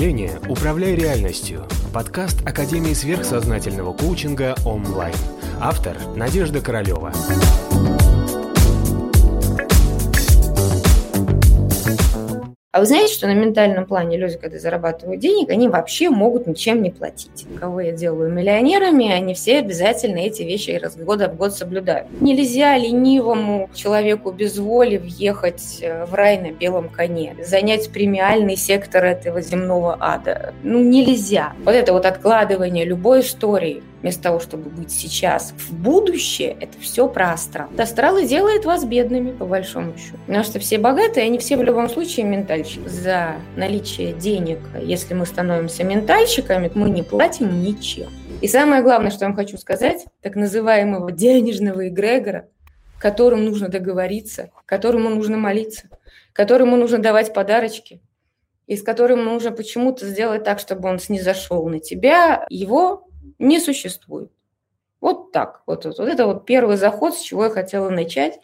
мышления «Управляй реальностью» – подкаст Академии сверхсознательного коучинга онлайн. Автор – Надежда Королева. А вы знаете, что на ментальном плане люди, когда зарабатывают денег, они вообще могут ничем не платить. Кого я делаю миллионерами, они все обязательно эти вещи из года в год соблюдают. Нельзя ленивому человеку без воли въехать э, в рай на белом коне, занять премиальный сектор этого земного ада. Ну, нельзя. Вот это вот откладывание любой истории вместо того, чтобы быть сейчас в будущее, это все про астрал. Астрал и делает вас бедными, по большому счету. Потому что все богатые, они все в любом случае ментальщики. За наличие денег, если мы становимся ментальщиками, мы не платим ничем. И самое главное, что я вам хочу сказать, так называемого денежного эгрегора, которым нужно договориться, которому нужно молиться, которому нужно давать подарочки, и с которым нужно почему-то сделать так, чтобы он снизошел на тебя, его не существует. Вот так. Вот, вот, вот это вот первый заход, с чего я хотела начать.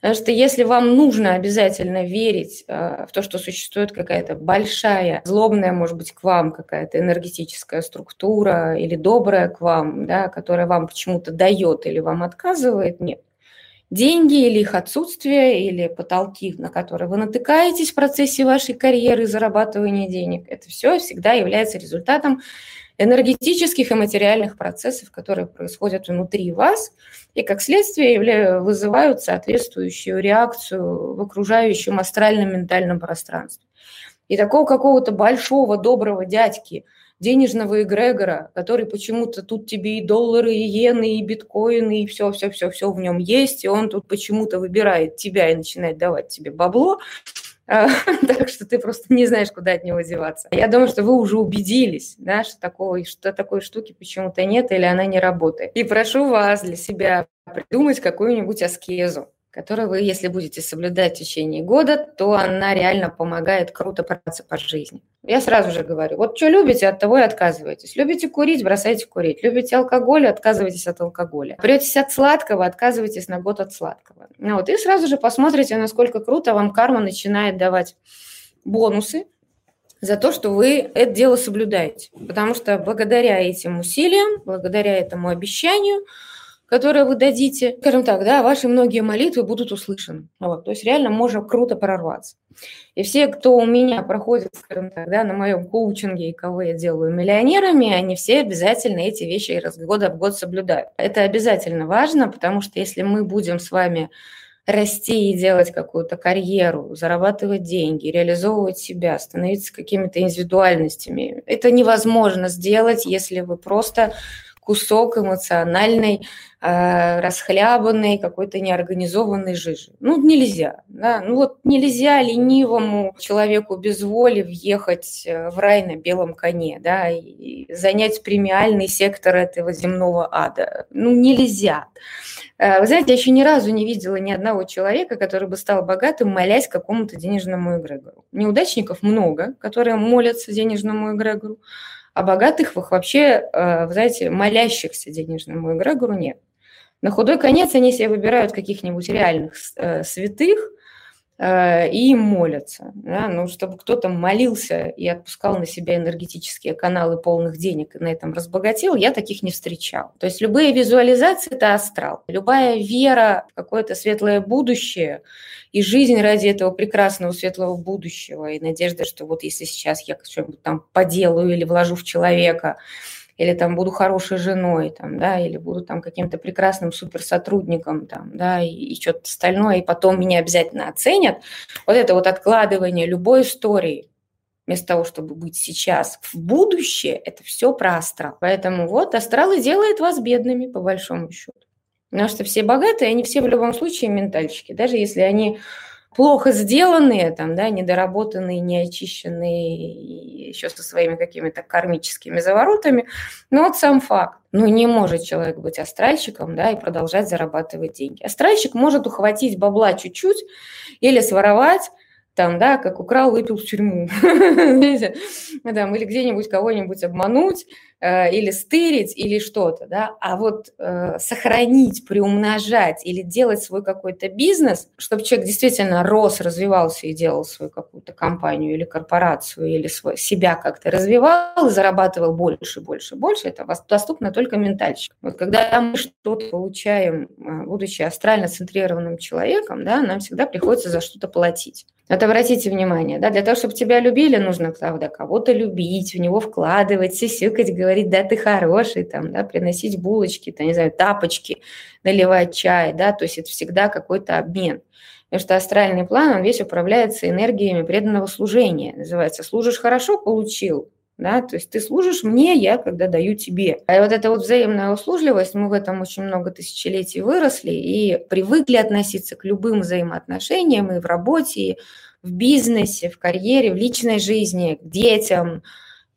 Потому что если вам нужно обязательно верить э, в то, что существует какая-то большая, злобная, может быть, к вам какая-то энергетическая структура или добрая к вам, да, которая вам почему-то дает или вам отказывает, нет. Деньги или их отсутствие, или потолки, на которые вы натыкаетесь в процессе вашей карьеры зарабатывания денег, это все всегда является результатом энергетических и материальных процессов, которые происходят внутри вас, и как следствие вызывают соответствующую реакцию в окружающем астральном ментальном пространстве. И такого какого-то большого доброго дядьки, денежного эгрегора, который почему-то тут тебе и доллары, и иены, и биткоины, и все-все-все-все в нем есть, и он тут почему-то выбирает тебя и начинает давать тебе бабло, так что ты просто не знаешь, куда от него деваться. Я думаю, что вы уже убедились, да, что, такого, что такой штуки почему-то нет или она не работает. И прошу вас для себя придумать какую-нибудь аскезу, которую вы, если будете соблюдать в течение года, то она реально помогает круто продаться по жизни. Я сразу же говорю, вот что любите, от того и отказывайтесь. Любите курить, бросайте курить. Любите алкоголь, отказывайтесь от алкоголя. Претесь от сладкого, отказывайтесь на год от сладкого. Ну, вот, и сразу же посмотрите, насколько круто вам карма начинает давать бонусы за то, что вы это дело соблюдаете. Потому что благодаря этим усилиям, благодаря этому обещанию – которое вы дадите, скажем так, да, ваши многие молитвы будут услышаны. Вот, то есть реально можно круто прорваться. И все, кто у меня проходит, скажем так, да, на моем коучинге и кого я делаю миллионерами, они все обязательно эти вещи из года в год соблюдают. Это обязательно важно, потому что если мы будем с вами расти и делать какую-то карьеру, зарабатывать деньги, реализовывать себя, становиться какими-то индивидуальностями. Это невозможно сделать, если вы просто кусок эмоциональной, э, расхлябанной, какой-то неорганизованной жижи. Ну, нельзя. Да? Ну, вот нельзя ленивому человеку без воли въехать э, в рай на белом коне, да, и занять премиальный сектор этого земного ада. Ну, нельзя. Э, вы знаете, я еще ни разу не видела ни одного человека, который бы стал богатым, молясь какому-то денежному эгрегору. Неудачников много, которые молятся денежному эгрегору, а богатых вообще, э, вы знаете, молящихся денежному эгрегору нет. На худой конец они себе выбирают каких-нибудь реальных э, святых, и им молятся. Да? Ну, чтобы кто-то молился и отпускал на себя энергетические каналы полных денег и на этом разбогател, я таких не встречал. То есть любые визуализации – это астрал. Любая вера в какое-то светлое будущее – и жизнь ради этого прекрасного светлого будущего, и надежда, что вот если сейчас я что-нибудь там поделаю или вложу в человека, или там буду хорошей женой, там, да, или буду там каким-то прекрасным суперсотрудником, там, да, и, и что-то остальное, и потом меня обязательно оценят. Вот это вот откладывание любой истории вместо того, чтобы быть сейчас в будущее, это все про астрал. Поэтому вот астрал и делает вас бедными, по большому счету. Потому что все богатые, они все в любом случае ментальщики, даже если они плохо сделанные, там, да, недоработанные, неочищенные, еще со своими какими-то кармическими заворотами. Но вот сам факт. Ну, не может человек быть астральщиком, да, и продолжать зарабатывать деньги. Астральщик может ухватить бабла чуть-чуть или своровать там, да, как украл, выпил в тюрьму, там, или где-нибудь кого-нибудь обмануть, э, или стырить, или что-то, да, а вот э, сохранить, приумножать или делать свой какой-то бизнес, чтобы человек действительно рос, развивался и делал свою какую-то компанию или корпорацию, или свой, себя как-то развивал и зарабатывал больше, больше, больше, это доступно только ментальщик. Вот когда мы что-то получаем, э, будучи астрально центрированным человеком, да, нам всегда приходится за что-то платить. Вот обратите внимание, да, для того, чтобы тебя любили, нужно, правда, кого-то любить, в него вкладывать, сисюкать, говорить, да, ты хороший, там, да, приносить булочки, там, не знаю, тапочки, наливать чай, да, то есть это всегда какой-то обмен. Потому что астральный план, он весь управляется энергиями преданного служения. Называется «служишь хорошо, получил» да, то есть ты служишь мне, я когда даю тебе. А вот эта вот взаимная услужливость, мы в этом очень много тысячелетий выросли и привыкли относиться к любым взаимоотношениям и в работе, и в бизнесе, в карьере, в личной жизни, к детям,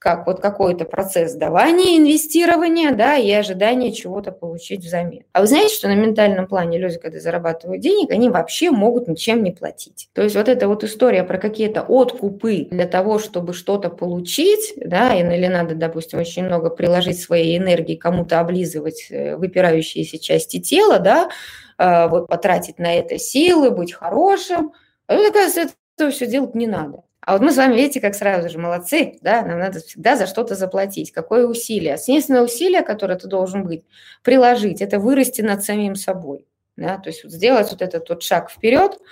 как вот какой-то процесс давания, инвестирования, да, и ожидания чего-то получить взамен. А вы знаете, что на ментальном плане люди, когда зарабатывают денег, они вообще могут ничем не платить. То есть вот эта вот история про какие-то откупы для того, чтобы что-то получить, да, или надо, допустим, очень много приложить своей энергии, кому-то облизывать э, выпирающиеся части тела, да, а, вот потратить на это силы, быть хорошим, а оказывается, это все делать не надо. А вот мы с вами, видите, как сразу же молодцы, да, нам надо всегда за что-то заплатить. Какое усилие? Единственное усилие, которое ты должен быть, приложить, это вырасти над самим собой. Да? То есть вот сделать вот этот вот шаг вперед –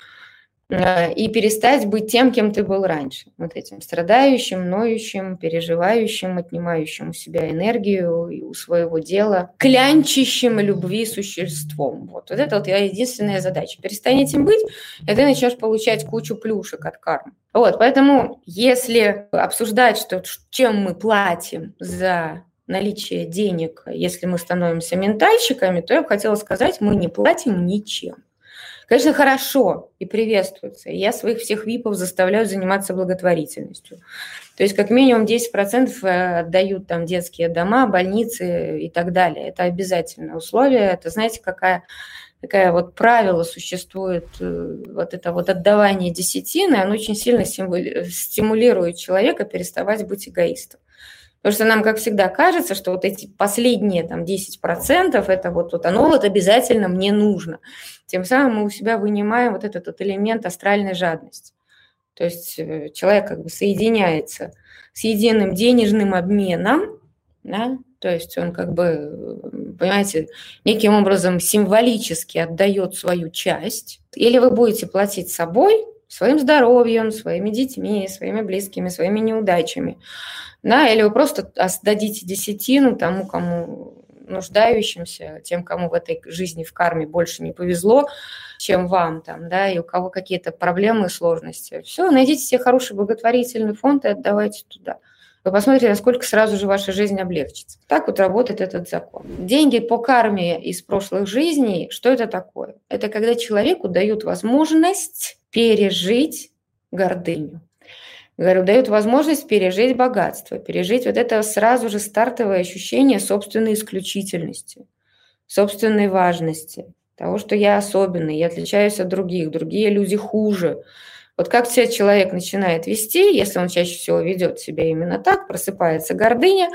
и перестать быть тем, кем ты был раньше. Вот этим страдающим, ноющим, переживающим, отнимающим у себя энергию и у своего дела, клянчащим любви существом. Вот, вот это вот единственная задача. Перестань этим быть, и ты начнешь получать кучу плюшек от кармы. Вот, поэтому если обсуждать, что, чем мы платим за наличие денег, если мы становимся ментальщиками, то я бы хотела сказать, мы не платим ничем. Конечно, хорошо и приветствуется. я своих всех ВИПов заставляю заниматься благотворительностью. То есть как минимум 10% э, отдают там детские дома, больницы и так далее. Это обязательное условие. Это, знаете, какая такая вот правило существует, э, вот это вот отдавание десятины, оно очень сильно стимулирует человека переставать быть эгоистом. Потому что нам, как всегда, кажется, что вот эти последние там 10% это вот, вот оно вот обязательно мне нужно. Тем самым мы у себя вынимаем вот этот вот элемент астральной жадности. То есть э, человек как бы соединяется с единым денежным обменом, да, то есть он как бы, понимаете, неким образом символически отдает свою часть. Или вы будете платить собой, своим здоровьем, своими детьми, своими близкими, своими неудачами. Да, или вы просто отдадите десятину тому, кому нуждающимся, тем, кому в этой жизни в карме больше не повезло, чем вам там, да, и у кого какие-то проблемы и сложности. Все, найдите себе хороший благотворительный фонд и отдавайте туда. Вы посмотрите, насколько сразу же ваша жизнь облегчится. Так вот работает этот закон. Деньги по карме из прошлых жизней, что это такое? Это когда человеку дают возможность пережить гордыню. Говорю, дают возможность пережить богатство, пережить вот это сразу же стартовое ощущение собственной исключительности, собственной важности, того, что я особенный, я отличаюсь от других, другие люди хуже. Вот как себя человек начинает вести, если он чаще всего ведет себя именно так, просыпается гордыня,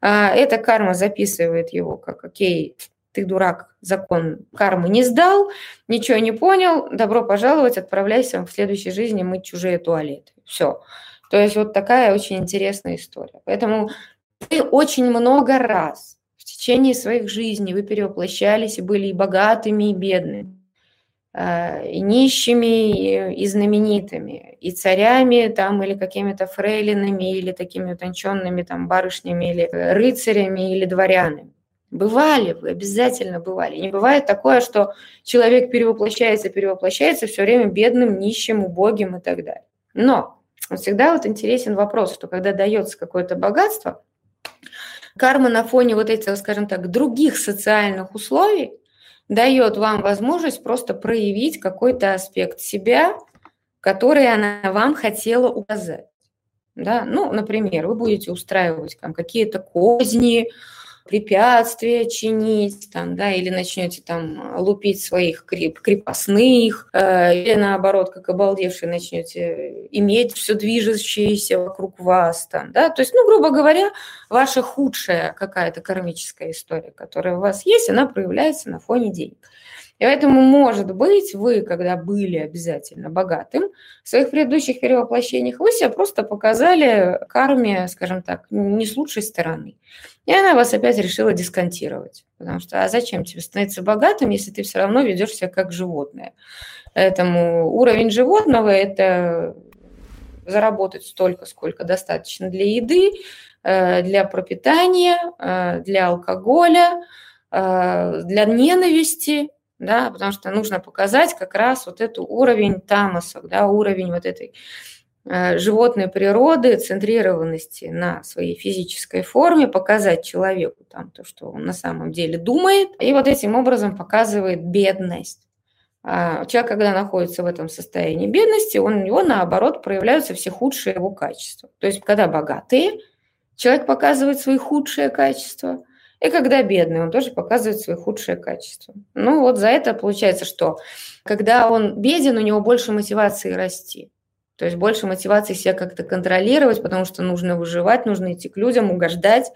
а, эта карма записывает его как «Окей, ты дурак, закон кармы не сдал, ничего не понял, добро пожаловать, отправляйся в следующей жизни мыть чужие туалеты». Все. То есть вот такая очень интересная история. Поэтому вы очень много раз в течение своих жизней вы перевоплощались и были и богатыми, и бедными, и нищими, и знаменитыми, и царями там, или какими-то фрейлинами, или такими утонченными там барышнями, или рыцарями, или дворянами. Бывали вы, обязательно бывали. не бывает такое, что человек перевоплощается, перевоплощается все время бедным, нищим, убогим и так далее. Но всегда вот интересен вопрос, что когда дается какое-то богатство, карма на фоне вот этих, скажем так, других социальных условий дает вам возможность просто проявить какой-то аспект себя, который она вам хотела указать. Да? Ну, например, вы будете устраивать там, какие-то козни, препятствия чинить, там, да, или начнете там лупить своих креп, крепостных, э, или наоборот, как обалдевшие, начнете иметь все движущееся вокруг вас, там, да, то есть, ну, грубо говоря, ваша худшая какая-то кармическая история, которая у вас есть, она проявляется на фоне денег. И поэтому, может быть, вы, когда были обязательно богатым в своих предыдущих перевоплощениях, вы себя просто показали карме, скажем так, не с лучшей стороны. И она вас опять решила дисконтировать. Потому что а зачем тебе становиться богатым, если ты все равно ведешь себя как животное? Поэтому уровень животного – это заработать столько, сколько достаточно для еды, э, для пропитания, э, для алкоголя, э, для ненависти, да, потому что нужно показать как раз вот эту уровень тамасов, да, уровень вот этой э, животной природы, центрированности на своей физической форме, показать человеку там то, что он на самом деле думает, и вот этим образом показывает бедность. А человек, когда находится в этом состоянии бедности, он, у него, наоборот, проявляются все худшие его качества. То есть, когда богатые, человек показывает свои худшие качества – и когда бедный, он тоже показывает свои худшие качества. Ну вот за это получается, что когда он беден, у него больше мотивации расти. То есть больше мотивации себя как-то контролировать, потому что нужно выживать, нужно идти к людям, угождать,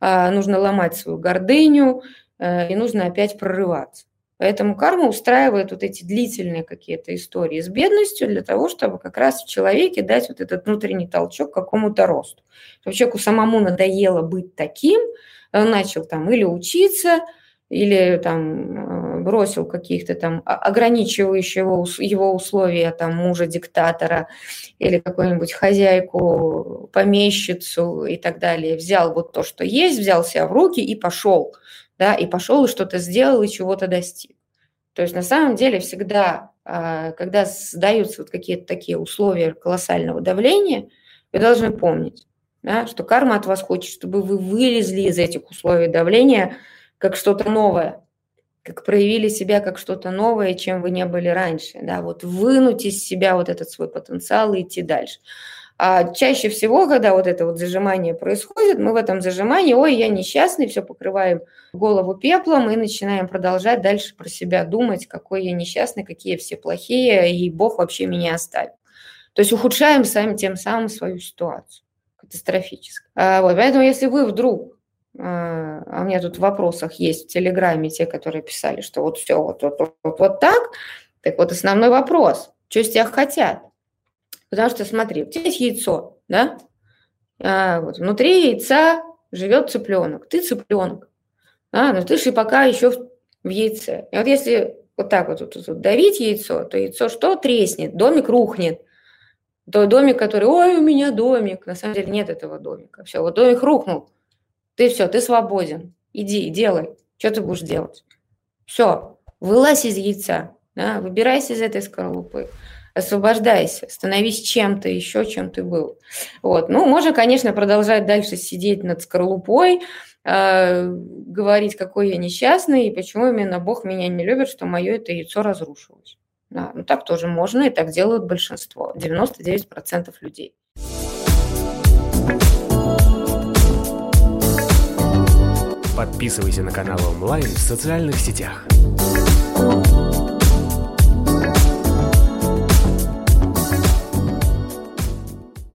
а, нужно ломать свою гордыню, э, и нужно опять прорываться. Поэтому карма устраивает вот эти длительные какие-то истории с бедностью для того, чтобы как раз в человеке дать вот этот внутренний толчок к какому-то росту. Чтобы человеку самому надоело быть таким, начал там или учиться, или там э, бросил каких-то там ограничивающего его условия там мужа диктатора или какую-нибудь хозяйку, помещицу и так далее, взял вот то, что есть, взял себя в руки и пошел, да, и пошел и что-то сделал и чего-то достиг. То есть на самом деле всегда, а, когда создаются вот какие-то такие условия колоссального давления, вы должны помнить, да, что карма от вас хочет, чтобы вы вылезли из этих условий давления как что-то новое, как проявили себя как что-то новое, чем вы не были раньше, да, вот вынуть из себя вот этот свой потенциал и идти дальше. А чаще всего, когда вот это вот зажимание происходит, мы в этом зажимании, ой, я несчастный, все покрываем голову пеплом и начинаем продолжать дальше про себя думать, какой я несчастный, какие все плохие, и Бог вообще меня оставил. То есть ухудшаем сами тем самым свою ситуацию катастрофически. А, вот, поэтому если вы вдруг а, а у меня тут в вопросах есть в Телеграме те, которые писали, что вот все вот, вот, вот, вот, так. Так вот, основной вопрос, что с тебя хотят? Потому что, смотри, у тебя есть яйцо, да? А, вот, внутри яйца живет цыпленок. Ты цыпленок. А, но ты же пока еще в, в яйце. И вот если вот так вот, вот, вот давить яйцо, то яйцо что? Треснет, домик рухнет. То домик, который, ой, у меня домик. На самом деле нет этого домика. Все, вот домик рухнул. Ты все, ты свободен. Иди, делай. Что ты будешь делать? Все, вылазь из яйца. Да, выбирайся из этой скорлупы освобождайся, становись чем-то еще, чем ты был. Вот. Ну, можно, конечно, продолжать дальше сидеть над скорлупой, э, говорить, какой я несчастный, и почему именно Бог меня не любит, что мое это яйцо разрушилось. Да, ну так тоже можно, и так делают большинство, 99% людей. Подписывайся на канал онлайн в социальных сетях.